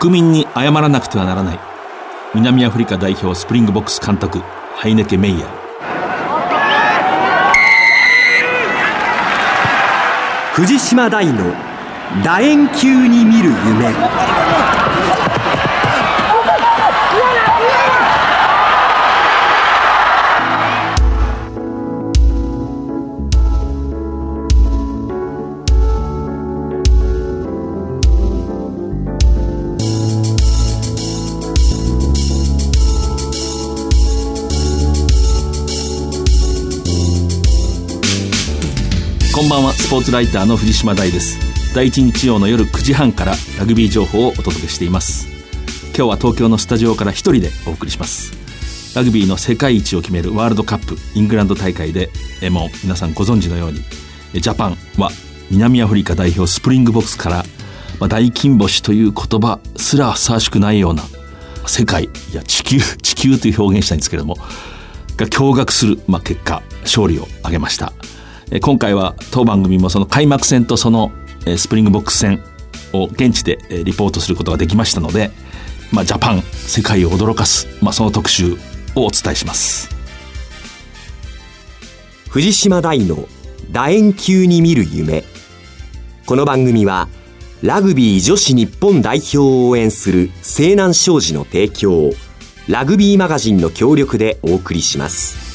国民に謝らなくてはならない。南アフリカ代表スプリングボックス監督ハイネケ・メイヤー。藤島大の楕円球に見る夢。スポーツライターの藤島大です。第一日曜の夜9時半からラグビー情報をお届けしています。今日は東京のスタジオから一人でお送りします。ラグビーの世界一を決めるワールドカップイングランド大会でえもう皆さんご存知のようにジャパンは南アフリカ代表スプリングボックスから、まあ、大金星という言葉すらふさわしくないような世界いや地球地球という表現したいんですけれどもが驚愕する、まあ、結果勝利を挙げました。今回は当番組もその開幕戦とそのスプリングボックス戦を現地でリポートすることができましたので、まあ、ジャパン世界を驚かす、まあ、その特集をお伝えします。藤島大の楕円球に見る夢。この番組はラグビー女子日本代表を応援する西南商事の提供ラグビーマガジンの協力でお送りします。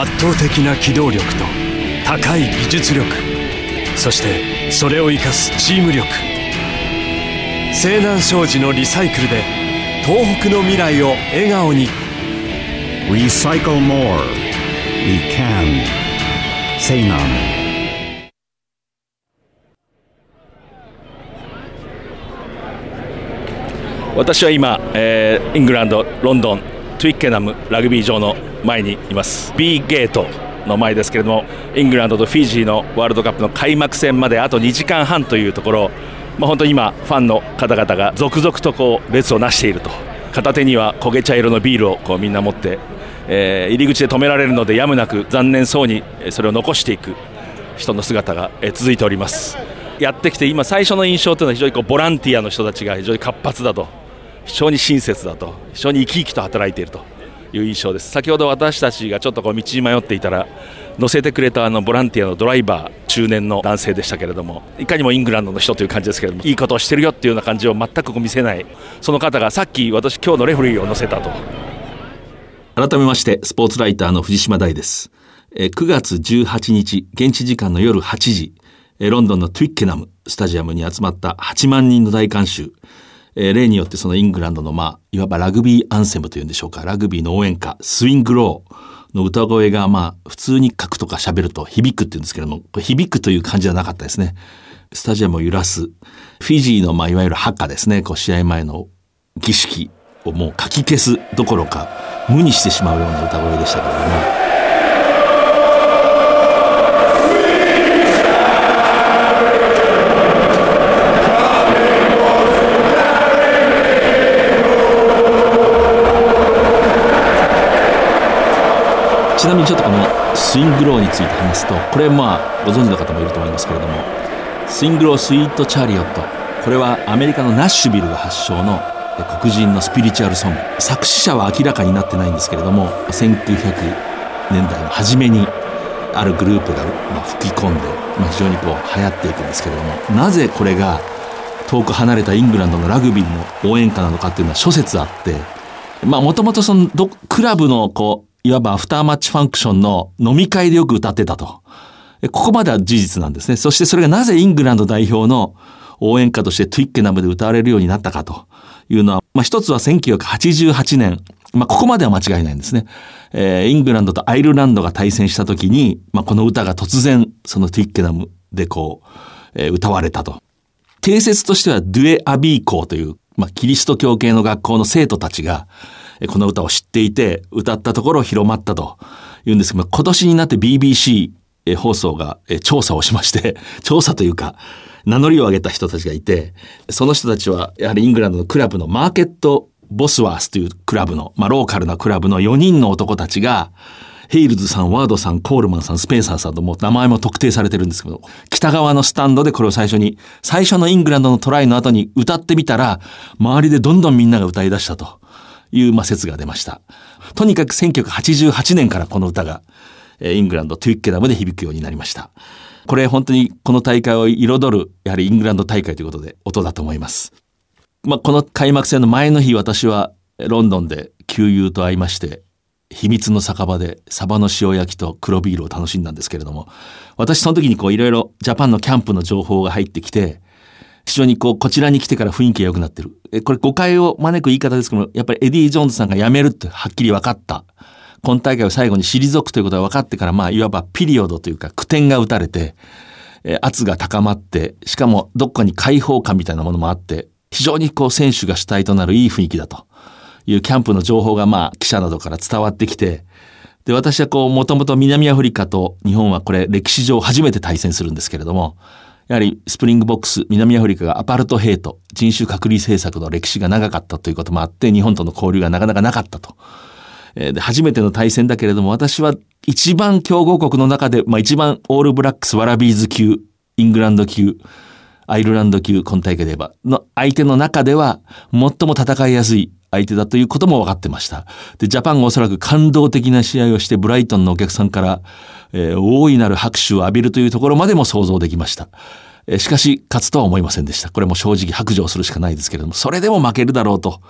圧倒的な機動力と高い技術力そしてそれを生かすチーム力西南商事のリサイクルで東北の未来を笑顔に Recycle more. We can. Say none. 私は今、えーイングランドロンドントゥイッケナムラグビー場の前にいます。B ゲートの前ですけれどもイングランドとフィジーのワールドカップの開幕戦まであと2時間半というところ、まあ、本当に今ファンの方々が続々とこう列をなしていると。片手には焦げ茶色のビールをこうみんな持って、えー入り口で止められるのでやむなく残念そうにそれを残していく人の姿が続いております。やってきて今最初の印象というのは非常にこうボランティアの人たちが非常に活発だと非常に親切だと非常に生き生きと働いていると。いう印象です。先ほど私たちがちょっとこう道に迷っていたら乗せてくれたあのボランティアのドライバー中年の男性でしたけれどもいかにもイングランドの人という感じですけれどもいいことをしてるよっていうような感じを全く見せないその方がさっき私今日のレフリーを乗せたと。改めましてスポーツライターの藤島大です。9月18日現地時間の夜8時ロンドンのトゥイッケナムスタジアムに集まった8万人の大観衆。えー例によってそのイングランドのまあいわばラグビーアンセムというんでしょうか。ラグビーの応援歌スイングローの歌声がまあ普通に書くとか喋ると響くって言うんですけどもこれ響くという感じはなかったですね。スタジアムを揺らすフィジーのまあいわゆるハッカですね。こう試合前の儀式をもうかき消すどころか無にしてしまうような歌声でしたけども。スイングローについて話すとこれまあご存知の方もいると思いますけれどもスイングロースイートチャリオット。これはアメリカのナッシュビルが発祥の黒人のスピリチュアルソング。作詞者は明らかになってないんですけれども1900年代の初めにあるグループがまあ吹き込んで、まあ、非常にこう流行っていくんですけれどもなぜこれが遠く離れたイングランドのラグビーの応援歌なのかっていうのは諸説あってまあもともとそのどクラブのこういわばアフターマッチファンクションの飲み会でよく歌ってたと。ここまでは事実なんですね。そしてそれがなぜイングランド代表の応援歌としてトゥイッケナムで歌われるようになったかというのは、まあ一つは1988年、まあここまでは間違いないんですね。えーイングランドとアイルランドが対戦した時に、まあこの歌が突然そのトゥイッケナムでこう、えー歌われたと。定説としてはドゥエ・アビー校という、まあ、キリスト教系の学校の生徒たちが、この歌を知っていて、歌ったところ広まったというんですけど、今年になって BBC 放送が調査をしまして、調査というか、名乗りを上げた人たちがいて、その人たちは、やはりイングランドのクラブのマーケットボスワースというクラブの、まあ、ローカルなクラブの4人の男たちが、ヘイルズさん、ワードさん、コールマンさん、スペンサーさんとも名前も特定されてるんですけど、北側のスタンドでこれを最初に、最初のイングランドのトライの後に歌ってみたら、周りでどんどんみんなが歌い出したと。いう、まあ、説が出ました。とにかく1988年からこの歌が、イングランド、トゥイッケナムで響くようになりました。これ本当にこの大会を彩る、やはりイングランド大会ということで音だと思います。まあ、この開幕戦の前の日、私はロンドンで旧友と会いまして、秘密の酒場でサバの塩焼きと黒ビールを楽しんだんですけれども、私その時にこういろいろジャパンのキャンプの情報が入ってきて、非常にこうこちらに来てから雰囲気が良くなってる。え、これ誤解を招く言い方ですけども、やっぱりエディ・ジョーンズさんが辞めるってはっきり分かった。今大会を最後に退くということが分かってから、まあいわばピリオドというか句点が打たれて、え圧が高まって、しかもどっかに開放感みたいなものもあって、非常にこう選手が主体となるいい雰囲気だというキャンプの情報がまあ記者などから伝わってきて、で、私はこう、もともと南アフリカと日本はこれ歴史上初めて対戦するんですけれども、やはりスプリングボックス、南アフリカがアパルトヘイト、人種隔離政策の歴史が長かったということもあって、日本との交流がなかなかなかったと。で、初めての対戦だけれども、私は一番強豪国の中で、まあ一番オールブラックス、ワラビーズ級、イングランド級、アイルランド級、今大会で言えば、の相手の中では、最も戦いやすい相手だということも分かってました。で、ジャパンがおそらく感動的な試合をして、ブライトンのお客さんから、えー、大いなる拍手を浴びるというところまでも想像できました。えー、しかし、勝つとは思いませんでした。これも正直白状するしかないですけれども、それでも負けるだろうと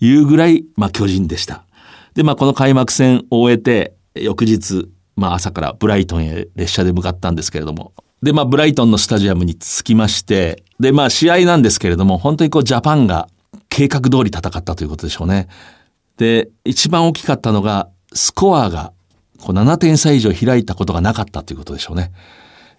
いうぐらい、まあ、巨人でした。で、まあ、この開幕戦を終えて、翌日、まあ、朝からブライトンへ列車で向かったんですけれども、で、まあ、ブライトンのスタジアムに着きまして、で、まあ、試合なんですけれども、本当にこう、ジャパンが計画通り戦ったということでしょうね。で、一番大きかったのが、スコアがこう7点差以上開いたことがなかったということでしょうね。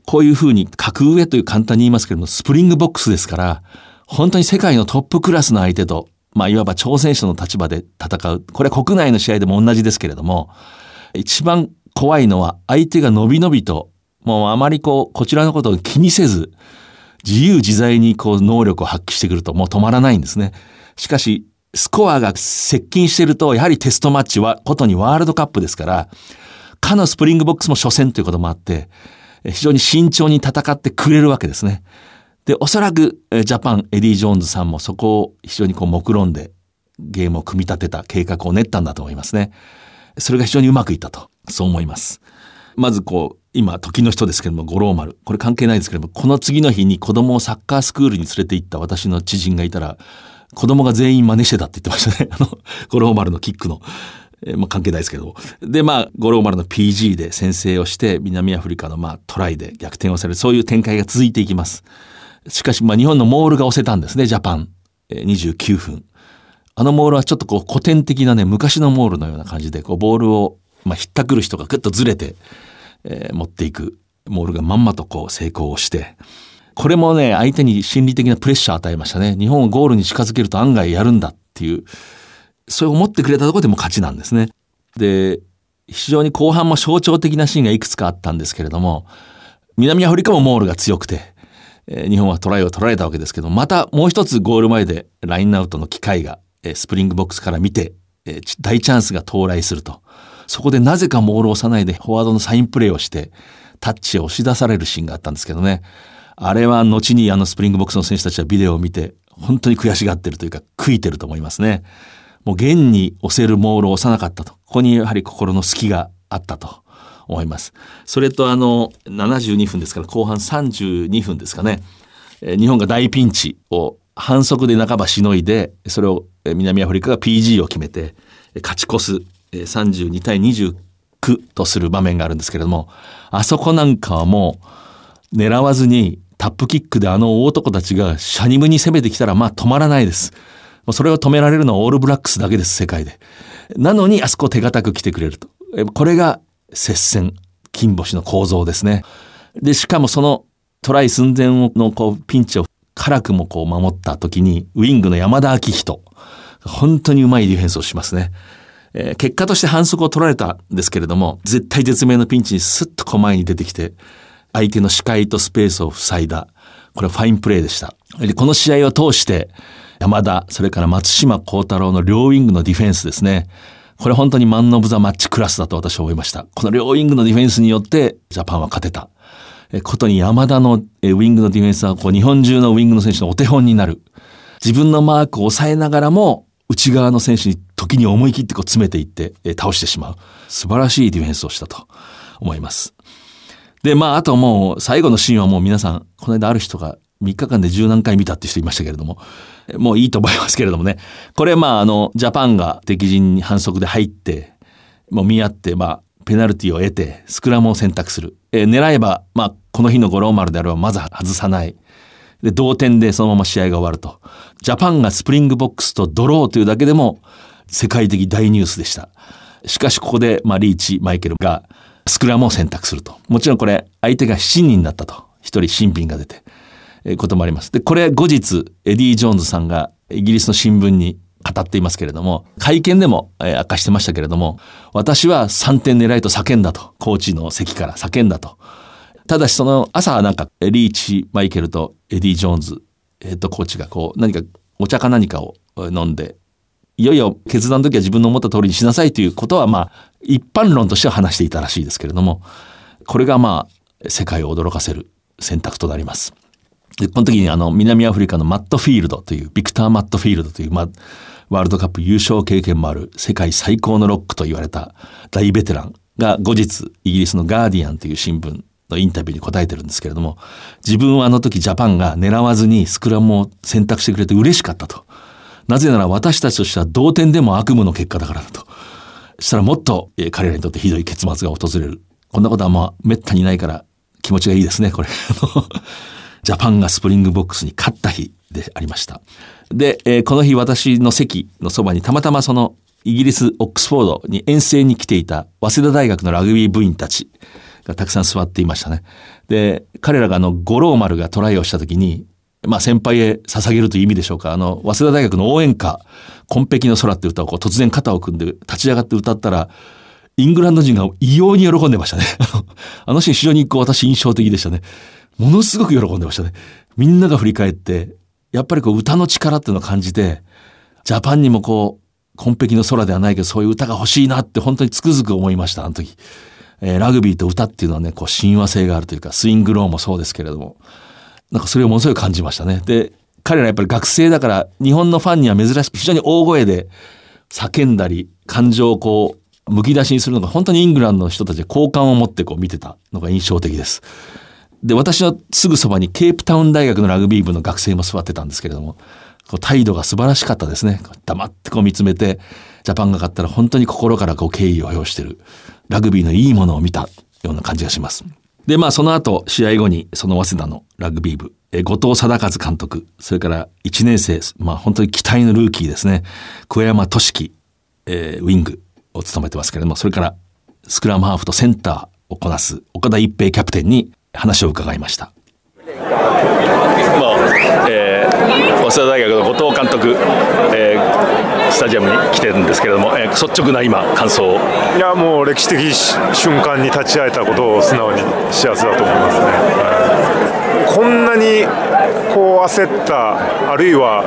こういうふうに格上という簡単に言いますけれども、スプリングボックスですから、本当に世界のトップクラスの相手とまあ、いわば挑戦者の立場で戦う。これは国内の試合でも同じですけれども、一番怖いのは相手が伸び伸びと、もうあまりこう、こちらのことを気にせず、自由自在にこう、能力を発揮してくるともう止まらないんですね。しかし、スコアが接近してると、やはりテストマッチは、ことにワールドカップですから、かのスプリングボックスも初戦ということもあって、非常に慎重に戦ってくれるわけですね。で、おそらく、ジャパン、エディ・ジョーンズさんもそこを非常にこう、目論んで、ゲームを組み立てた計画を練ったんだと思いますね。それが非常にうまくいったと、そう思います。まずこう、今、時の人ですけども、五郎丸。これ関係ないですけども、この次の日に子供をサッカースクールに連れて行った私の知人がいたら、子供が全員真似してたって言ってましたね。あの、五郎丸のキックの。えー、まあ関係ないですけど。で、まあ、五郎丸の PG で先制をして、南アフリカのまあトライで逆転をされる、そういう展開が続いていきます。しかし、まあ、日本のモールが押せたんですね、ジャパン。えー、29分。あのモールはちょっとこう古典的なね、昔のモールのような感じで、こうボールを、まあ、ひったくる人がぐっとずれて、えー、持っていくモールがまんまとこう成功をして、これもね、相手に心理的なプレッシャーを与えましたね。日本をゴールに近づけると案外やるんだっていう、そう思ってくれたところでも勝ちなんですね。で、非常に後半も象徴的なシーンがいくつかあったんですけれども、南アフリカもモールが強くて、日本はトライを取られたわけですけど、またもう一つゴール前でラインアウトの機会が、スプリングボックスから見て、大チャンスが到来すると。そこでなぜかモールを押さないでフォワードのサインプレーをして、タッチを押し出されるシーンがあったんですけどね。あれは後にあのスプリングボックスの選手たちはビデオを見て、本当に悔しがってるというか、悔いてると思いますね。もう現に押せるモールを押さなかったと。ここにやはり心の隙があったと。思います。それとあの、72分ですから後半32分ですかね。日本が大ピンチを反則で半ばしのいで、それを南アフリカが PG を決めて、勝ち越す32対29とする場面があるんですけれども、あそこなんかはもう狙わずにタップキックであの大男たちがシャニムに攻めてきたらまあ止まらないです。それを止められるのはオールブラックスだけです、世界で。なのにあそこ手堅く来てくれると。これが接戦、金星の構造ですね。で、しかもそのトライ寸前のこうピンチを辛くもこう守った時に、ウィングの山田明人、本当にうまいディフェンスをしますね。えー、結果として反則を取られたんですけれども、絶対絶命のピンチにスッと前に出てきて、相手の視界とスペースを塞いだ。これはファインプレーでした。この試合を通して、山田、それから松島幸太郎の両ウィングのディフェンスですね。これ本当にマン・オブ・ザ・マッチクラスだと私は思いました。この両ウィングのディフェンスによってジャパンは勝てた。ことに山田のウィングのディフェンスはこう日本中のウィングの選手のお手本になる。自分のマークを抑えながらも内側の選手に時に思い切ってこう詰めていって倒してしまう。素晴らしいディフェンスをしたと思います。で、まあ、あともう最後のシーンはもう皆さん、この間ある人が3日間で十何回見たって人いましたけれども、もういいと思いますけれどもね。これまあ、あの、ジャパンが敵陣に反則で入って、もう見合って、まあ、ペナルティを得て、スクラムを選択する。えー、狙えば、まあ、この日の五郎丸であれば、まず外さない。で、同点でそのまま試合が終わると。ジャパンがスプリングボックスとドローというだけでも、世界的大ニュースでした。しかし、ここで、まあ、リーチ、マイケルが、スクラムを選択すると。もちろんこれ、相手が7人だったと。一人シンビンが出て。こともあります。で、これ後日、エディ・ジョーンズさんがイギリスの新聞に語っていますけれども、会見でも、えー、明かしてましたけれども、私は3点狙いと叫んだと、コーチの席から叫んだと。ただしその朝なんか、リーチ、マイケルとエディ・ジョーンズ、ヘッドコーチがこう、何かお茶か何かを飲んで、いよいよ決断の時は自分の思った通りにしなさいということは、まあ、一般論としては話していたらしいですけれども、これがまあ、世界を驚かせる選択となります。で、この時にあの、南アフリカのマットフィールドという、ビクター・マットフィールドという、まあ、ワールドカップ優勝経験もある世界最高のロックと言われた大ベテランが後日イギリスのガーディアンという新聞のインタビューに答えてるんですけれども、自分はあの時ジャパンが狙わずにスクラムを選択してくれて嬉しかったと。なぜなら私たちとしては同点でも悪夢の結果だからだと。したらもっと、彼らにとってひどい結末が訪れる。こんなことはまあ滅多にないから気持ちがいいですね、これ。ジャパンがスプリングボックスに勝った日でありました。で、えー、この日私の席のそばにたまたまそのイギリス・オックスフォードに遠征に来ていた早稲田大学のラグビー部員たちがたくさん座っていましたね。で、彼らがあの、五郎丸がトライをした時に、まあ先輩へ捧げるという意味でしょうか。あの、早稲田大学の応援歌、紺碧の空って歌をこう突然肩を組んで立ち上がって歌ったら、イングランド人が異様に喜んでましたね。あのシーン非常にこう私印象的でしたね。ものすごく喜んでましたね。みんなが振り返って、やっぱりこう歌の力っていうのを感じて、ジャパンにもこう、紺碧の空ではないけど、そういう歌が欲しいなって本当につくづく思いました、あの時。えー、ラグビーと歌っていうのはね、こう親和性があるというか、スイングローもそうですけれども、なんかそれをものすごい感じましたね。で、彼らやっぱり学生だから、日本のファンには珍しく非常に大声で叫んだり、感情をこう、むき出しにするのが本当にイングランドの人たちで好感を持ってこう見てたのが印象的です。で、私のすぐそばにケープタウン大学のラグビー部の学生も座ってたんですけれども、こう態度が素晴らしかったですね。黙ってこう見つめて、ジャパンが勝ったら本当に心からこう敬意を表してる、ラグビーのいいものを見たような感じがします。で、まあその後、試合後にその早稲田のラグビー部、え後藤貞和監督、それから1年生、まあ本当に期待のルーキーですね、小山俊樹、えー、ウィングを務めてますけれども、それからスクラムハーフとセンターをこなす岡田一平キャプテンに話を伺いました。まあえー、早稲田大学の後藤監督、えー、スタジアムに来てるんですけれども、えー、率直な今、感想いやもう歴史的瞬間に立ち会えたことを素直に幸せだと思いますね。はい、こんなにこう焦ったあるいは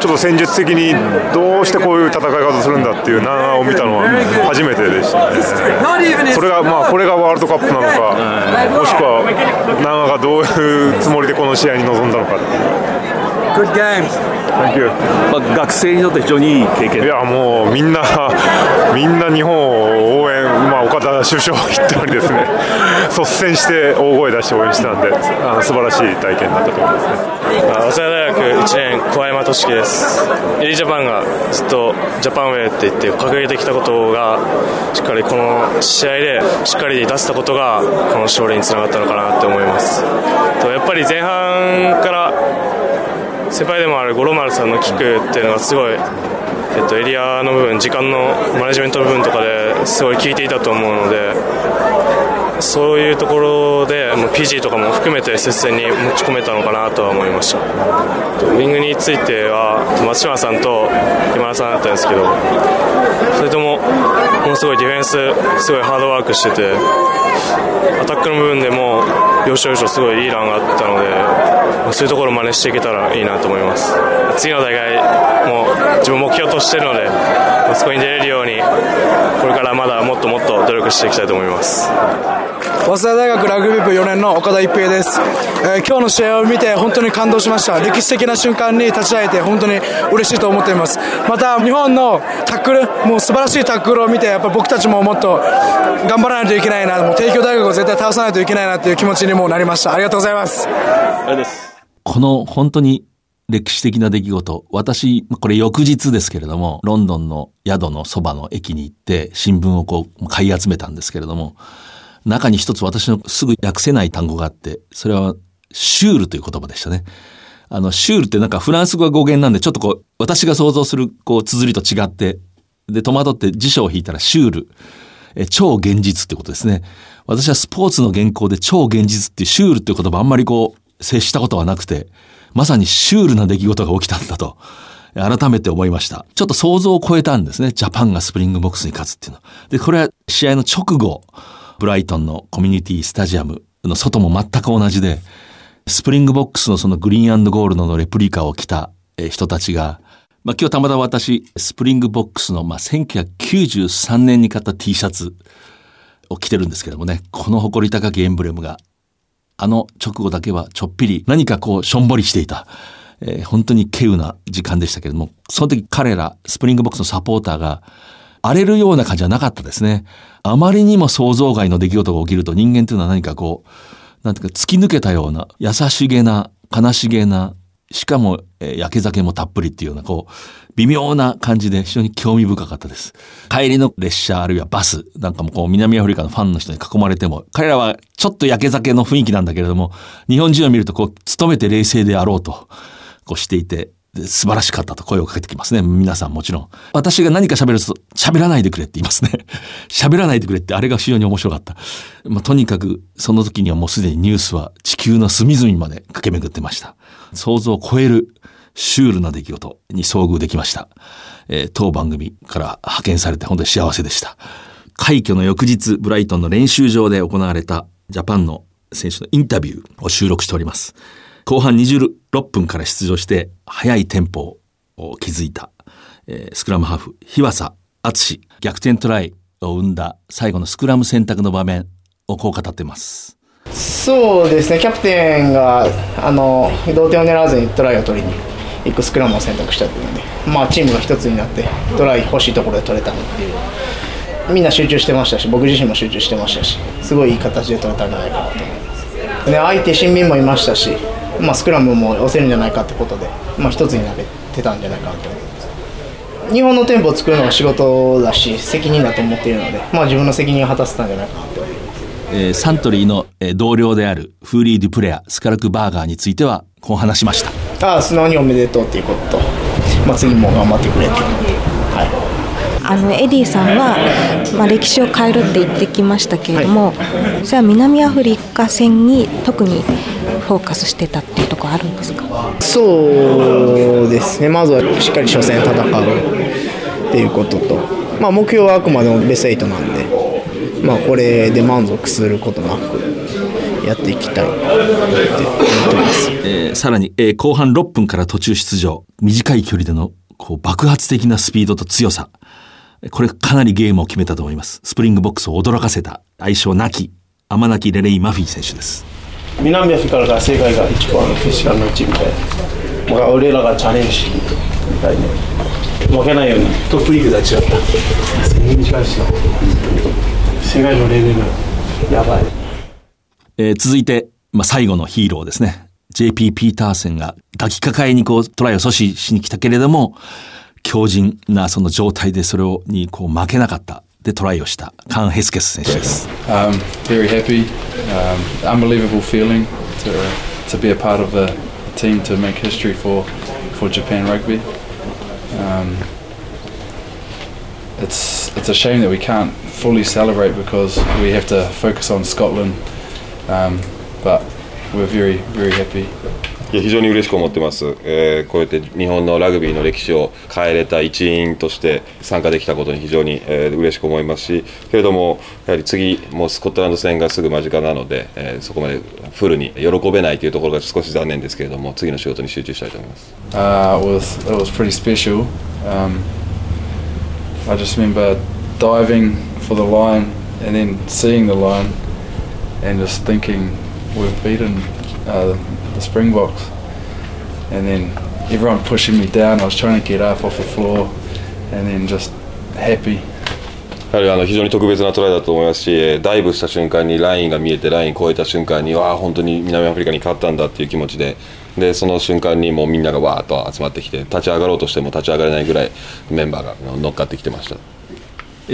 ちょっと戦術的にどうしてこういう戦い方するんだっていう長を見たのは初めてでしたねそれがまあこれがワールドカップなのかもしくは長がどういうつもりでこの試合に臨んだのかっていう。Good games. Thank you. まあ、学生にとって非常にいい経験いやもうみんなみんな日本を応援、まあ、岡田首相筆頭にですね 率先して大声出して応援したんであの素晴らしい体験だったと思いますね。早稲田大学1年小山俊樹です。エリジャパンがずっとジャパンウェイって言って掲げてきたことがしっかりこの試合でしっかり出せたことがこの勝利につながったのかなって思います。やっぱり前半から先輩でもある五郎丸さんのキックっていうのがすごい、えっと、エリアの部分時間のマネジメント部分とかですごい効いていたと思うのでそういうところでもう PG とかも含めて接戦に持ち込めたのかなとは思いました。ウィングについては松島さんと今田さんだったんですけどそれともものすごいディフェンスすごいハードワークしててアタックの部分でも要所要所すごいいいランがあったのでそういうところを真似していけたらいいなと思います。次の大会も自分目標としてるので、そこに出れるようにこれからまだもっともっと努力していきたいと思います。早稲田大学ラグビー部4年の岡田一平です、えー、今日の試合を見て本当に感動しました。歴史的な瞬間に立ち会えて本当に嬉しいと思っています。また日本のタックルもう素晴らしいタックルを見てやっぱ僕たちももっと頑張らないといけないな。もう帝京大学を絶対倒さないといけないなという気持ちにもなりました。ありがとうございます。この本当に歴史的な出来事。私、これ翌日ですけれども、ロンドンの宿のそばの駅に行って、新聞をこう買い集めたんですけれども、中に一つ私のすぐ訳せない単語があって、それはシュールという言葉でしたね。あの、シュールってなんかフランス語が語源なんで、ちょっとこう、私が想像する、こう、綴りと違って、で、戸惑って辞書を引いたらシュール。え、超現実ってことですね。私はスポーツの原稿で超現実っていうシュールっていう言葉あんまりこう、接したことはなくて、まさにシュールな出来事が起きたんだと。改めて思いました。ちょっと想像を超えたんですね。ジャパンがスプリングボックスに勝つっていうのは。で、これは試合の直後、ブライトンのコミュニティスタジアムの外も全く同じで、スプリングボックスのそのグリーンゴールドのレプリカを着た人たちが、まあ今日たまたま私、スプリングボックスのまあ1993年に買った T シャツを着てるんですけどもね、この誇り高きエンブレムがあの直後だけはちょっぴり何かこうしょんぼりしていた。えー、本当に稀有な時間でしたけれども、その時彼ら、スプリングボックスのサポーターが、荒れるような感じはなかったですね。あまりにも想像外の出来事が起きると人間というのは何かこう、なんていうか突き抜けたような、優しげな、悲しげな、しかも、えー、焼け酒もたっぷりっていうような、こう、微妙な感じで非常に興味深かったです。帰りの列車あるいはバスなんかもこう南アフリカのファンの人に囲まれても、彼らはちょっと焼け酒の雰囲気なんだけれども、日本人を見るとこう、努めて冷静であろうと、こうしていて、素晴らしかったと声をかけてきますね。皆さんもちろん。私が何か喋ると、喋らないでくれって言いますね。喋らないでくれってあれが非常に面白かった。まあ、とにかく、その時にはもうすでにニュースは地球の隅々まで駆け巡ってました。想像を超えるシュールな出来事に遭遇できました。えー、当番組から派遣されて本当に幸せでした。快挙の翌日、ブライトンの練習場で行われたジャパンの選手のインタビューを収録しております。後半26分から出場して速いテンポを築いた、えー、スクラムハーフ、日和佐敦逆転トライを生んだ最後のスクラム選択の場面をこう語ってます。そうですね、キャプテンがあの同点を狙わずにトライを取りに行くスクラムを選択したというので、まあ、チームが一つになってトライ欲しいところで取れたっていう。みんな集中してましたし僕自身も集中してましたしすごいいい形で取れたんじゃないかなと思います。で相手新民もいましたし、まあ、スクラムも押せるんじゃないかってことで、まあ、一つになれてたんじゃないかなと思います。日本のテンポを作るのが仕事だし責任だと思っているので、まあ、自分の責任を果たせたんじゃないかなと思います。えー、サントリーの、え、同僚であるフーリー・デュプレア、スカルク・バーガーについてはこう話しました。ああ素直におめでとうっていうこと。と、まあ、次も頑張ってくれって。はい。あのエディさんは、まあ、歴史を変えるって言ってきましたけれども、はい、じゃあ南アフリカ戦に特にフォーカスしてたっていうところあるんですか？そうですね。まずはしっかり初戦戦うっていうことと、まあ、目標はあくまでもベスト8なんでまあ、これで満足することなくやっていきたいって思ってます、えー、さらに、えー、後半6分から途中出場。短い距離でのこう爆発的なスピードと強さ。これかなりゲームを決めたと思います。スプリングボックスを驚かせた。相性なき天なきレレイ・マフィー選手です。南アフリカが世界が一番フィジカルのチームで、まあ、俺らがチャレンジみたいで負けないように。トップリーグとは違った。全然違うし世界のレベル。やばい、えー、続いて、まあ、最後のヒーローですね JP ピーターセンが抱きかかえにこうトライを阻止しに来たけれども強靭なその状態でそれをにこう負けなかったでトライをしたカン・ヘスケス選手です。Um, very happy, um, unbelievable feeling to, to be a part of a team to make history for, for Japan rugby. Um, it's it's a shame that we can't fully celebrate because we have to focus on Scotland. Um, but we're very very happy いや非常に嬉しく思ってます、えー、こうやって日本のラグビーの歴史を変えれた一員として参加できたことに非常に、えー、嬉しく思いますしけれどもやはり次もうスコットランド戦がすぐ間近なので、えー、そこまでフルに喜べないというところが少し残念ですけれども次の仕事に集中したいと思います。Uh, it was, it was pretty special. Um, I just remember diving for the line and then seeing the line and just thinking we've beaten uh, the Springboks. And then everyone pushing me down. I was trying to get up off the floor and then just happy. やはりあの非常に特別なトライだと思いますし、ダイブした瞬間にラインが見えて、ライン越えた瞬間に、わあ、本当に南アフリカに勝ったんだっていう気持ちで、でその瞬間にもうみんながわーっと集まってきて、立ち上がろうとしても立ち上がれないぐらいメンバーが乗っかってきてました。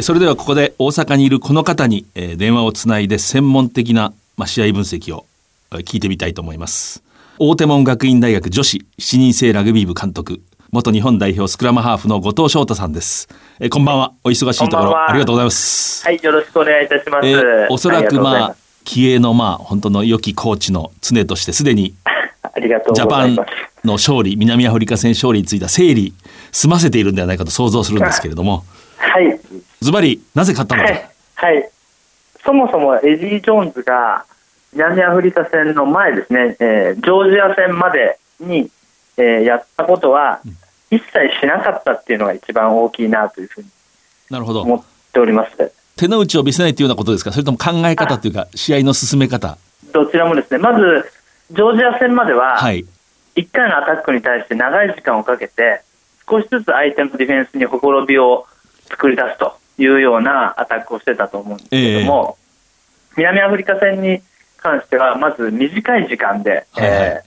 それではここで大阪にいるこの方に電話をつないで専門的な試合分析を聞いてみたいと思います。大手門学院大学女子7人制ラグビー部監督元日本代表スクラムハーフの後藤翔太さんです。えこんばんは。お忙しいところありがとうございます。はい、よろしくお願いいたします。えー、おそらくまあ気鋭のまあ本当の良きコーチの常としてすでにジャパンの勝利、南アフリカ戦勝利についての整理済ませているんではないかと想像するんですけれども。はい。ズバリなぜ勝ったのか。はい。はい、そもそもエディ・ジョーンズが南アフリカ戦の前ですね、えー、ジョージア戦までに、えー、やったことは、一切しなかったっていうのが一番大きいなというふうになるほど思っております。手の内を見せないというようなことですか、それとも考え方というか、試合の進め方どちらもですね、まず、ジョージア戦までは、はい、1回のアタックに対して長い時間をかけて、少しずつ相手のディフェンスにほころびを作り出すというようなアタックをしてたと思うんですけれども、えー、南アフリカ戦に関しては、まず短い時間で、はいはい、え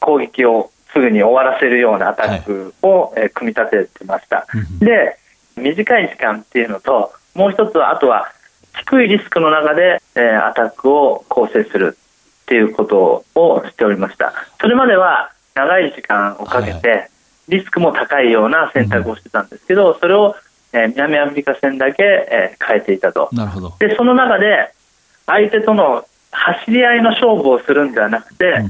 ー、攻撃をすぐに終わらせるようなアタックを、はい、えー、組み立ててました。で、短い時間っていうのと、もう一つは、あとは低いリスクの中で、えー、アタックを構成するっていうことをしておりました。それまでは長い時間をかけて、リスクも高いような選択をしてたんですけど、それを、えー、南アフリカ戦だけ、えー、変えていたと。なるほどでその中で相手との走り合いの勝負をするんではなくて、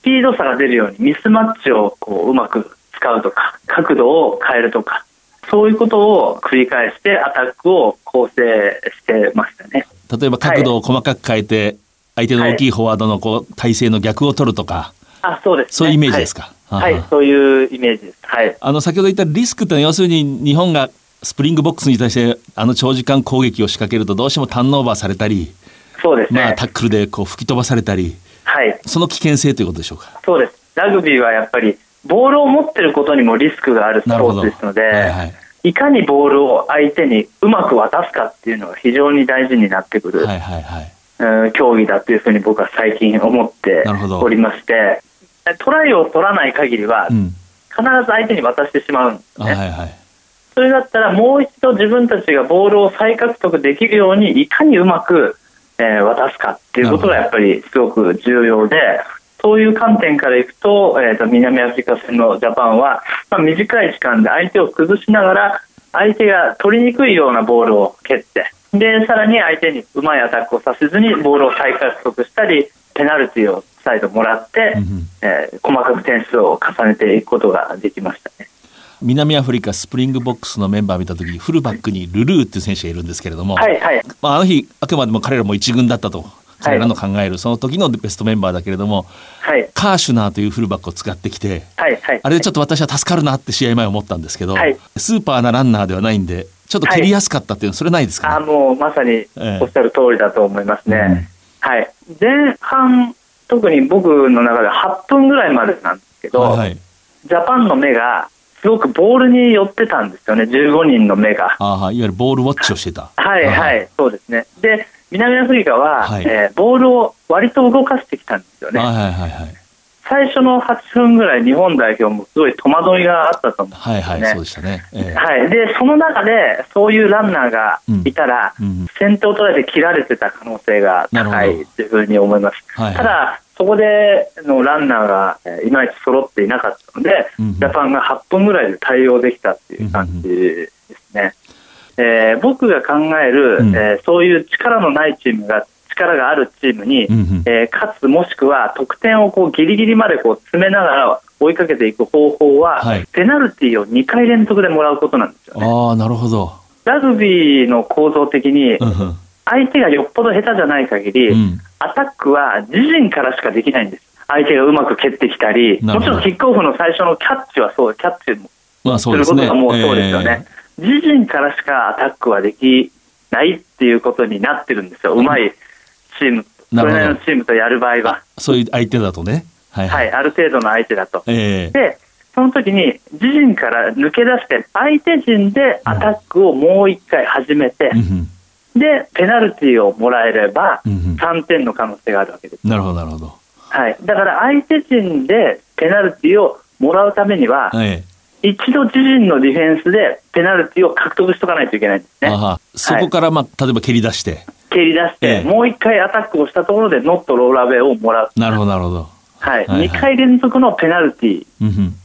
スピード差が出るようにミスマッチをこううまく使うとか、角度を変えるとか、そういうことを繰り返してアタックを構成してましたね。例えば角度を細かく変えて、相手の大きいフォワードのこう体勢の逆を取るとか、あそうです、ね、そういうイメージですか？はい、はい、そういうイメージです。はい。あの先ほど言ったリスクというのは要するに日本がスプリングボックスに対してあの長時間攻撃を仕掛けるとどうしてもターンオーバーされたり、そうですね。まあ、タックルでこう吹き飛ばされたり、はい。その危険性ということでしょうか？そうです。ラグビーはやっぱり、ボールを持ってることにもリスクがあるスポーツですので、はいはい、いかにボールを相手にうまく渡すかっていうのが非常に大事になってくる、はいはいはい、競技だというふうに僕は最近思っておりまして、トライを取らない限りは、必ず相手に渡してしまうんですね。はいはい。それだったらもう一度自分たちがボールを再獲得できるようにいかにうまくえー、渡すかっていうことがやっぱりすごく重要で、そういう観点からいくと、えーと、南アフリカ戦のジャパンは、まあ、短い時間で相手を崩しながら、相手が取りにくいようなボールを蹴って、でさらに相手にうまいアタックをさせずにボールを再獲得したり、ペナルティを再度もらって、うん、えー、細かく点数を重ねていくことができましたね。南アフリカスプリングボックスのメンバー見たときフルバックにルルーっていう選手がいるんですけれども、はいはい。まあ、あの日あくまでも彼らも一軍だったと彼らの考えるその時のベストメンバーだけれども、はい、カーシュナーというフルバックを使ってきて、はいはい、あれでちょっと私は助かるなって試合前思ったんですけど、はい、スーパーなランナーではないんでちょっと蹴りやすかったっていうのはそれないですか、ね、あもうまさにおっしゃる通りだと思いますね、えーうん、はい。前半特に僕の中で8分ぐらいまでなんですけど、はいはい、ジャパンの目がすごくボールに寄ってたんですよね、15人の目が。あい。わゆるボールウォッチをしてた。はいはい、そうですね。で、南アフリカは、はい、えー、ボールを割と動かしてきたんですよね。はいはいはい、はい。最初の8分ぐらい、日本代表もすごい戸惑いがあったと思うんです、ね、はいはい、そうでしたね。えー、はい、で、その中で、そういうランナーがいたら、うん、先頭を取られて切られてた可能性が高いというふうに思います。はいはい、ただそこでのランナーがいまいち揃っていなかったので、うん、ジャパンが8分ぐらいで対応できたっていう感じですね。うん、えー、僕が考える、うん、えー、そういう力のないチームが力があるチームに、うんうんえー勝つもしくは得点をこうギリギリまでこう詰めながら追いかけていく方法は、はいペナルティーを2回連続でもらうことなんですよ。ああ、なるほど。ラグビーの構造的に、うんうん相手がよっぽど下手じゃない限り、うんアタックは自陣からしかできないんです。相手がうまく蹴ってきたり、もちろんキックオフの最初のキャッチはそう、キャッチもまあすそうですね。ることがもうそうですよね。自陣からしかアタックはできないっていうことになってるんですよ。うまいチーム、それなりのチームとやる場合は。そういう相手だとね。はいはい、ある程度の相手だと。ええで、その時に自陣から抜け出して、相手陣でアタックをもう一回始めて、で、ペナルティーをもらえれば、3点の可能性があるわけです。なるほど、なるほど。はい。だから相手陣でペナルティーをもらうためには、え一度自陣のディフェンスでペナルティーを獲得しとかないといけないんですね。そこから、まあ、例えば蹴り出して。蹴り出して、ええもう一回アタックをしたところでノットローラーベイをもらう。なるほど、なるほど。はい。はいはい2回連続のペナルティ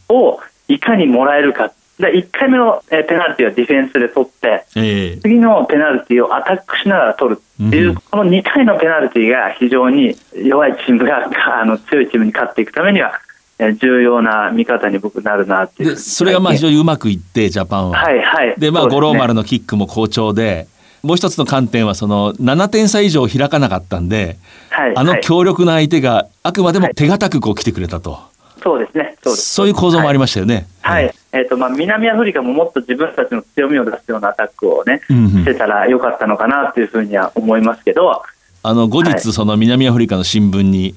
をいかにもらえるか。で1回目のえーペナルティーはディフェンスで取って、ええ次のペナルティーをアタックしながら取るっていう、うんこの2回のペナルティーが非常に弱いチームが あの強いチームに勝っていくためには、えー重要な見方に僕なるなっていうで、それがまあ非常にうまくいって、ジャパンは。はいはいで、まあ、五郎丸のキックも好調で、もう一つの観点は、その、7点差以上開かなかったんで、はいはい。あの強力な相手があくまでも手堅くこう来てくれたと。そうですね。そうです。そういう構造もありましたよね。はい、えーとまあ、南アフリカももっと自分たちの強みを出すようなアタックをね、うんうん。してたらよかったのかなというふうには思いますけど、あの、後はい。日、その南アフリカの新聞に、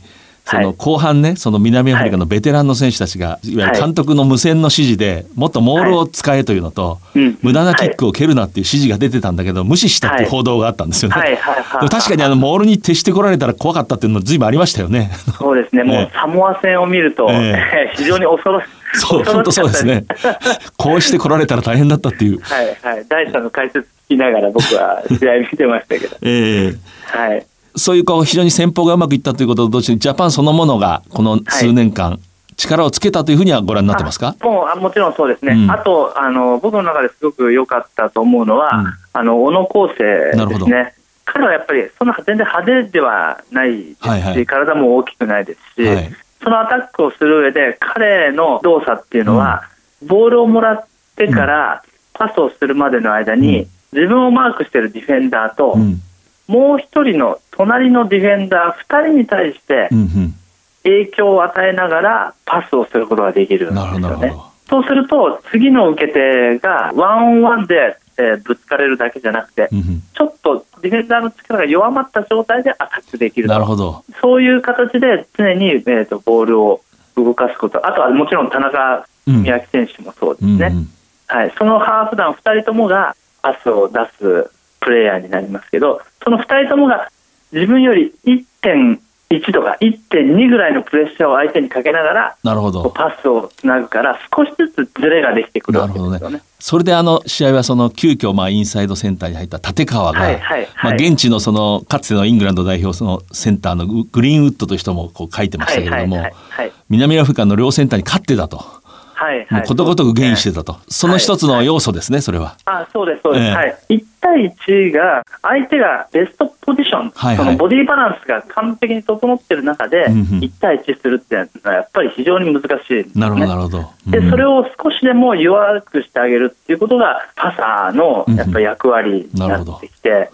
その後半ね、その南アフリカのベテランの選手たちが、いわゆる監督の無線の指示で、もっとモールを使えというのと、無駄なキックを蹴るなっていう指示が出てたんだけど、無視したっていう報道があったんですよね。確かにあの、モールに徹してこられたら怖かったっていうのずいぶんありましたよね。そうですね、もうサモア戦を見ると、え 非常に恐ろしい。そう、本当そうですね。こうして来られたら大変だったっていう。はいはい、第三の解説聞きながら僕は試合見てましたけど、ええ。はい、そういうこう非常に戦法がうまくいったということと同時に、ジャパンそのものがこの数年間、力をつけたというふうにはご覧になってますか？もうあもちろんそうですね、うん。あとあの僕の中ですごく良かったと思うのは、あの小野康生なるほど。ですね。彼はやっぱりそんな全然派手ではないですし、はいはい。体も大きくないですし、はい。そのアタックをする上で彼の動作っていうのは、ボールをもらってからパスをするまでの間に、自分をマークしているディフェンダーと、もう一人の隣のディフェンダー2人に対してうんうん。影響を与えながらパスをすることができるんですよね。そうすると次の受け手がワンオンワンで、えーぶつかれるだけじゃなくて、ちょっとディフェンダーの力が弱まった状態でアタックできると。なるほど。そういう形で常に、えー、とボールを動かすこと、あとはもちろん田中美明選手もそうですね、はい、そのハーフ団2人ともがパスを出すプレーヤーになりますけど、その2人ともが自分より1.1とか1.2ぐらいのプレッシャーを相手にかけながら、なるほど。パスをつなぐから、少しずつズレができてくるわけですよね。それであの試合はその急遽まあインサイドセンターに入った立川が、はいはいまあはい現地のそのかつてのイングランド代表そのセンターのググリーンウッドという人もこう書いてましたけれども、はいはいはい南アフリカの両センターに勝ってたと、はいはい。ことごとくゲインしてたと、その一つの要素ですね、それは。あそうです、そうです、ええ。はい、1対1が相手がベストポジション、はいはい。そのボディバランスが完璧に整っている中で、うんうん。1対1するっていうのはやっぱり非常に難しいね、なるほど、なるほど。でそれを少しでも弱くしてあげるっていうことが、パサーのやっぱ役割になってきて、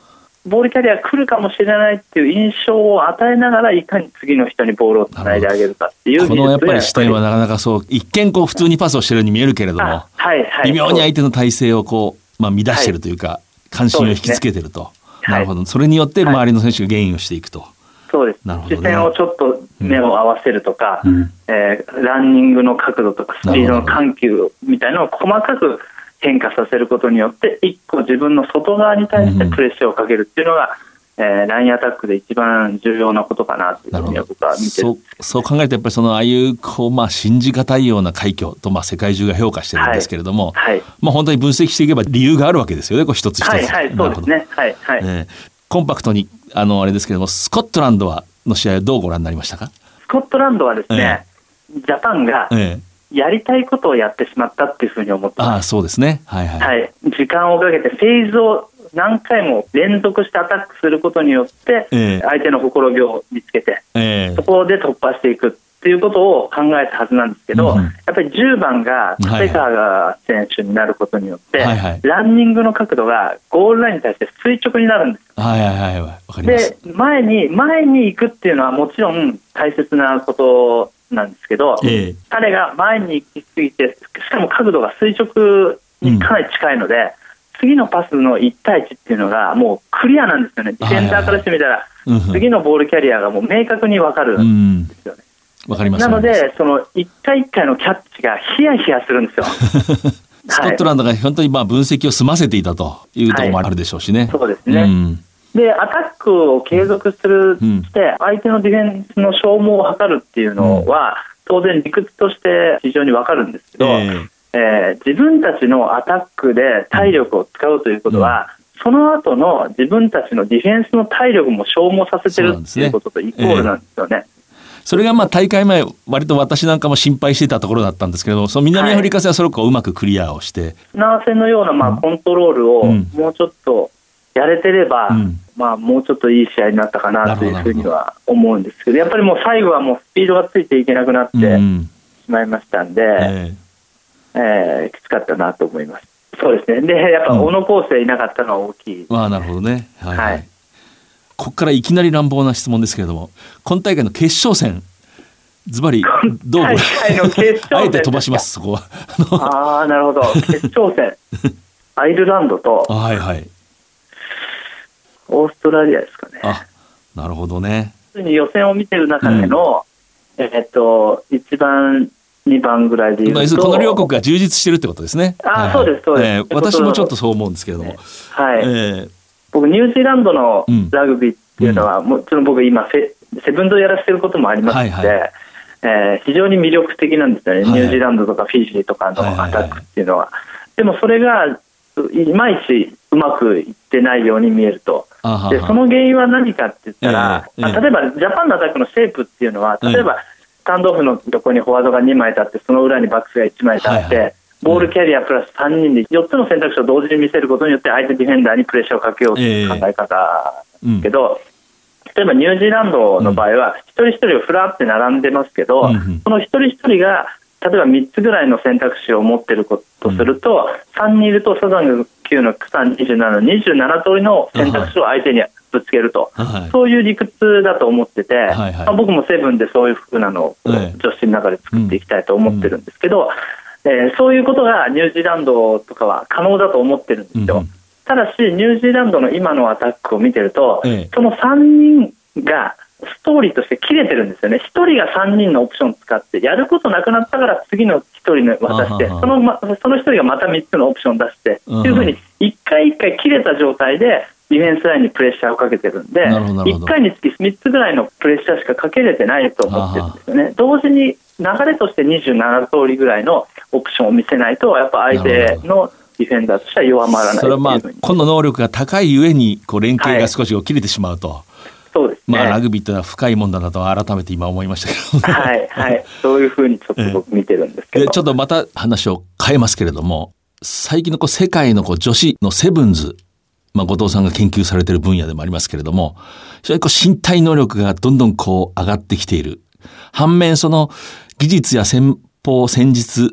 ボールキャリア来るかもしれないっていう印象を与えながら、いかに次の人にボールをつないであげるかっていうこのやっぱがり視点はなかなかそう、一見こう普通にパスをしてるように見えるけれども、はい。はい、微妙に相手の体勢をこう、まあ、乱してるというか、関心を引きつけてると。なるほど。それによって周りの選手がゲインをしていくと。そうです、なるほどね視線をちょっと目を合わせるとか、えーランニングの角度とか、スピードの緩急みたいなのを細かく変化させることによって、一個自分の外側に対してプレッシャーをかけるっていうのが、えーラインアタックで一番重要なことかなというふうには僕は見てるそうそう考えるとやっぱりそのああいうこうまあ信じがたいような快挙とまあ世界中が評価してるんですけれども、まあ本当に分析していけば理由があるわけですよねこう一つ一つ。はいはい、そうですね。はいはい。ええコンパクトにあのあれですけれどもスコットランドはの試合はどうご覧になりましたか？スコットランドはですね、ジャパンがええ、やりたいことをやってしまったっていうふうに思ってああそうですね。はいはい。はい、時間をかけてフェーズを何回も連続してアタックすることによって、相手のほころびを見つけて、そこで突破していくっていうことを考えたはずなんですけど、うん、やっぱり10番が立川選手になることによって、はいはい、ランニングの角度がゴールラインに対して垂直になるんです。はいはいはい、で前に前に行くっていうのはもちろん大切なことなんですけど、えー、彼が前に行きすぎてしかも角度が垂直にかなり近いので、うん、次のパスの1対1っていうのがもうクリアなんですよね、ディフェンダーからしてみたら、次のボールキャリアがもう明確に分かる。んですよね。わかりますなので、その一回一回のキャッチがヒヤヒヤするんですよ。スコットランドが本当にまあ分析を済ませていたというところもあるでしょうしね。はい、そうですね、うん、で、アタックを継続するして、相手のディフェンスの消耗を図るっていうのは、当然理屈として非常にわかるんですけど、えー、えー、自分たちのアタックで体力を使うということは、うん、その後の自分たちのディフェンスの体力も消耗させてるっていうこととイコールなんですよね。それがまあ大会前、割と私なんかも心配してたところだったんですけどその南アフリカ戦はそれをうまくクリアをして。南戦のようなまあコントロールをもうちょっとやれてれば、うん、まあ、もうちょっといい試合になったかなというふうには思うんですけど、やっぱりもう最後はもうスピードがついていけなくなってしまいましたんで、うん、えー、えー、きつかったなと思います。そうですね。で、やっぱ小野康生いなかったのは大きい。まあ、なるほどね。はい、はい、ここからいきなり乱暴な質問ですけれども、今大会の決勝戦、ズバリ、どうも、あえて飛ばします、そこは。ああ、なるほど。決勝戦。アイルランドと、はいはい。オーストラリアですかね。あ、なるほどね。予選を見てる中での、うん、えっと、一番、2番ぐらいでいうと、この両国が充実してるってことですね。あ、はい、そうです、そうです、えー、私もちょっとそう思うんですけれども。はい。えー、僕、ニュージーランドのラグビーっていうのは、うん、もちろん僕今セ、セブンドやらせてることもありますので、はいはいえー、非常に魅力的なんですよね、はい、ニュージーランドとかフィジーとかのアタックっていうのは。でもそれがいまいちうまくいってないように見えると、でその原因は何かって言ったら、えーえー、例えばジャパンのアタックのシェイプっていうのは、例えば、スタンドオフの横にフォワードが2枚立って、その裏にバックスが1枚立って、はいはい、ボールキャリアプラス3人で4つの選択肢を同時に見せることによって、相手ディフェンダーにプレッシャーをかけようという考え方ですけど、例えばニュージーランドの場合は、一人一人をふらって並んでますけど、その一人一人が例えば3つぐらいの選択肢を持っていることとすると、3人いるとサザンが9の3、27、27通りの選択肢を相手にぶつけると、はい、そういう理屈だと思ってて、はいはい、まあ、僕もセブンでそういうふうなのを女子の中で作っていきたいと思ってるんですけど、うん、えー、そういうことがニュージーランドとかは可能だと思ってるんですよ。うん。ただし、ニュージーランドの今のアタックを見てると、ええ、その3人がストーリーとして切れてるんですよね、1人が3人のオプションを使って、やることなくなったから次の1人に渡して、そのま、その1人がまた3つのオプションを出して、というふうに、1回1回切れた状態で、ディフェンスラインにプレッシャーをかけてるんで、1回につき3つぐらいのプレッシャーしかかけれてないと思ってるんですよね。同時に流れとして27通りぐらいのオプションを見せないと、やっぱ相手のディフェンダーとしては弱まらないそれはまあ、個の能力が高いゆえに、こう連携が少し切れてしまうと。はいそうです、ね、まあ、ラグビーというのは深いもんだなと改めて今思いましたけど、はい、はい。そういうふうにちょっと僕見てるんですけど。ちょっとまた話を変えますけれども、最近のこう世界のこう女子のセブンズ、まあ、後藤さんが研究されている分野でもありますけれども、非常にこう身体能力がどんどんこう上がってきている。反面、その技術や戦法、戦術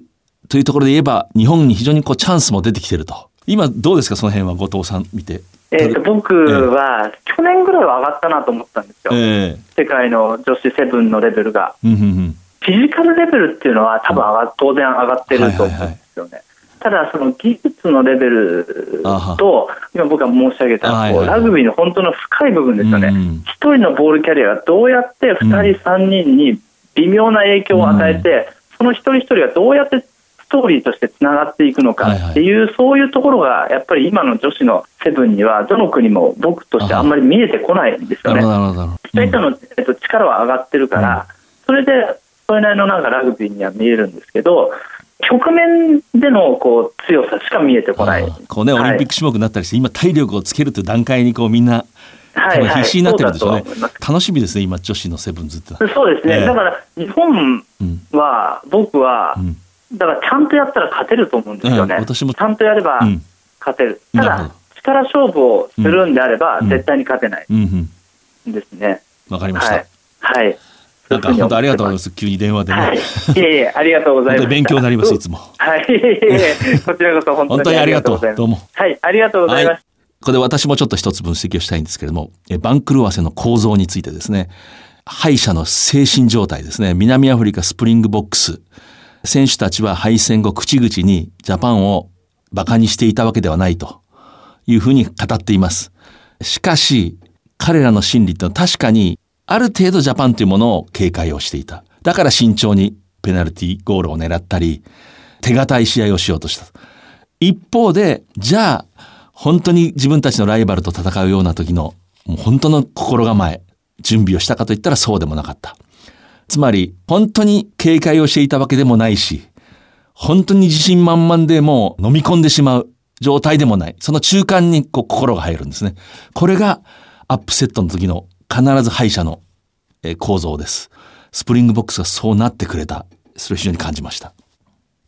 というところで言えば、日本に非常にこうチャンスも出てきていると。今どうですか、その辺は後藤さん見て？えーと、僕は去年ぐらいは上がったなと思ったんですよ、えー、世界の女子セブンのレベルが。フィジカルレベルっていうのは多分上が当然上がってると思うんですよね。ただ、その技術のレベルと、今僕が申し上げた、ラグビーの本当の深い部分ですよね、一、人のボールキャリアがどうやって2人、3人に微妙な影響を与えて、その一人一人がどうやってストーリーとしてつながっていくのかっていう、はい。はい、そういうところがやっぱり今の女子のセブンにはどの国も僕としてあんまり見えてこないんですよね。2人との、えっと、力は上がってるから、うん、それでそれなりのなんかラグビーには見えるんですけど局面でのこう強さしか見えてこない。こうね、オリンピック種目になったりして、今体力をつけるという段階にこうみんなはいはい、必死になってるんでしょうね、楽しみですね、今、女子のセブンズってそうですね、えー、だから日本は、僕は、うんだからちゃんとやったら勝てると思うんですよね、私もちゃんとやれば勝てる、ただ、し力勝負をするんであれば、絶対に勝てないですね。わ、かりました。はい。なんか本当ありがとうございます。急に電話でね。はい、いえいえ、ありがとうございます。勉強になります、いつも。はい。こちらこそ本当にありがとう。どうも。はい、ありがとうございます。はいここで私もちょっと一つ分析をしたいんですけれども、番狂わせの構造についてですね、敗者の精神状態ですね、南アフリカスプリングボックス、選手たちは敗戦後口々にジャパンを馬鹿にしていたわけではないというふうに語っています。しかし、彼らの心理ってのは確かにある程度ジャパンというものを警戒をしていた。だから慎重にペナルティゴールを狙ったり、手堅い試合をしようとした。一方で、じゃあ、本当に自分たちのライバルと戦うような時の、本当の心構え、準備をしたかといったらそうでもなかった。つまり、本当に警戒をしていたわけでもないし、本当に自信満々でもう飲み込んでしまう状態でもない。その中間にこう心が入るんですね。これがアップセットの時の必ず敗者の構造です。スプリングボックスがそうなってくれた。それを非常に感じました。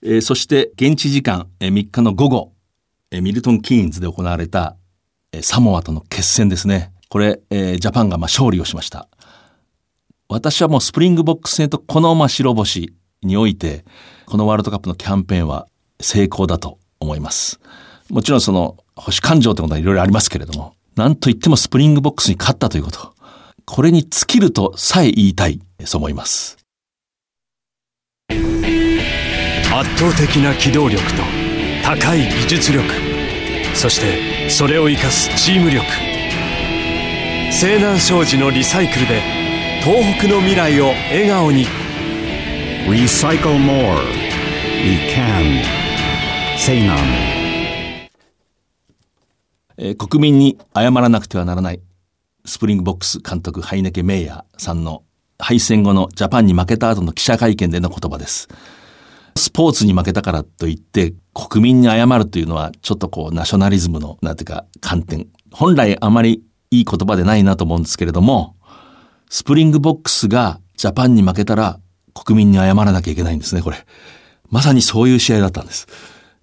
えー、そして現地時間、え、3日の午後、ミルトン・キーンズで行われた、サモアとの決戦ですね。これ、え、ジャパンがまあ勝利をしました。私はもうスプリングボックス戦とこのま白星において、このワールドカップのキャンペーンは成功だと思います。もちろんその、星勘定ってことはいろいろありますけれども、なんといってもスプリングボックスに勝ったということ。これに尽きるとさえ言いたい、そう思います。圧倒的な機動力と高い技術力そしてそれを生かすチーム力青南商事のリサイクルで東北の未来を笑顔に。Recycle more. We can. 西南え国民に謝らなくてはならない。スプリングボックス監督ハイネケ・メイヤーさんの敗戦後のジャパンに負けた後の記者会見での言葉です。スポーツに負けたからといって国民に謝るというのはちょっとこうナショナリズムのなんていうか観点。本来あまりいい言葉でないなと思うんですけれども、スプリングボックスがジャパンに負けたら国民に謝らなきゃいけないんですね、これ。まさにそういう試合だったんです。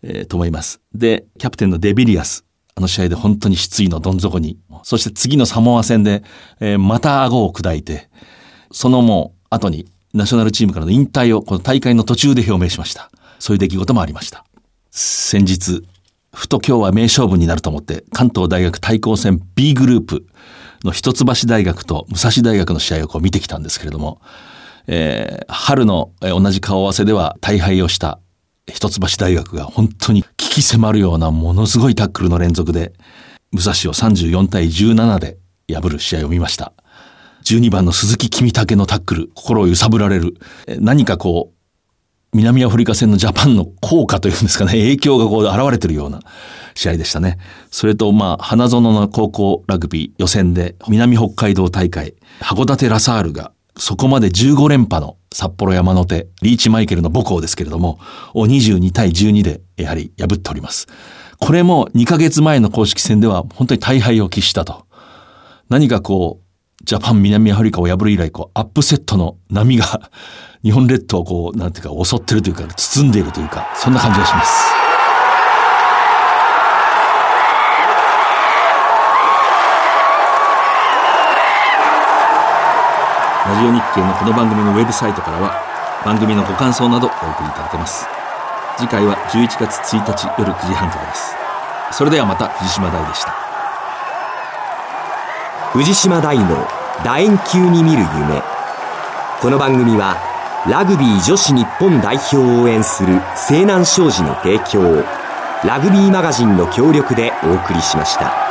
えー、と思います。で、キャプテンのデヴィリアス。あの試合で本当に失意のどん底に。そして次のサモア戦で、えー、また顎を砕いて、そのもう後にナショナルチームからの引退をこの大会の途中で表明しました。そういう出来事もありました。先日、ふと今日は名勝負になると思って、関東大学対抗戦 B グループの一橋大学と武蔵大学の試合をこう見てきたんですけれども、えー、春の同じ顔合わせでは大敗をした一橋大学が本当に危機迫るようなものすごいタックルの連続で、武蔵を34対17で破る試合を見ました。12番の鈴木君武のタックル、心を揺さぶられる。何かこう、南アフリカ戦のジャパンの効果というんですかね、影響がこう現れてるような試合でしたね。それと、まあ、花園の高校ラグビー予選で、南北海道大会、函館ラサールが、そこまで15連覇の札幌山の手、リーチマイケルの母校ですけれども、を22対12で、やはり破っております。これも2ヶ月前の公式戦では本当に大敗を喫したと。何かこう、ジャパン南アフリカを破る以来、こう、アップセットの波が日本列島をこう、なんていうか、襲ってるというか、包んでいるというか、そんな感じがします。ジオ日経のこの番組のウェブサイトからは、番組のご感想などお送りいただけます。次回は11月1日夜9時半からです。それではまた藤島大でした。藤島大の楕円球に見る夢この番組はラグビー女子日本代表を応援する西南商事の提供ラグビーマガジンの協力でお送りしました。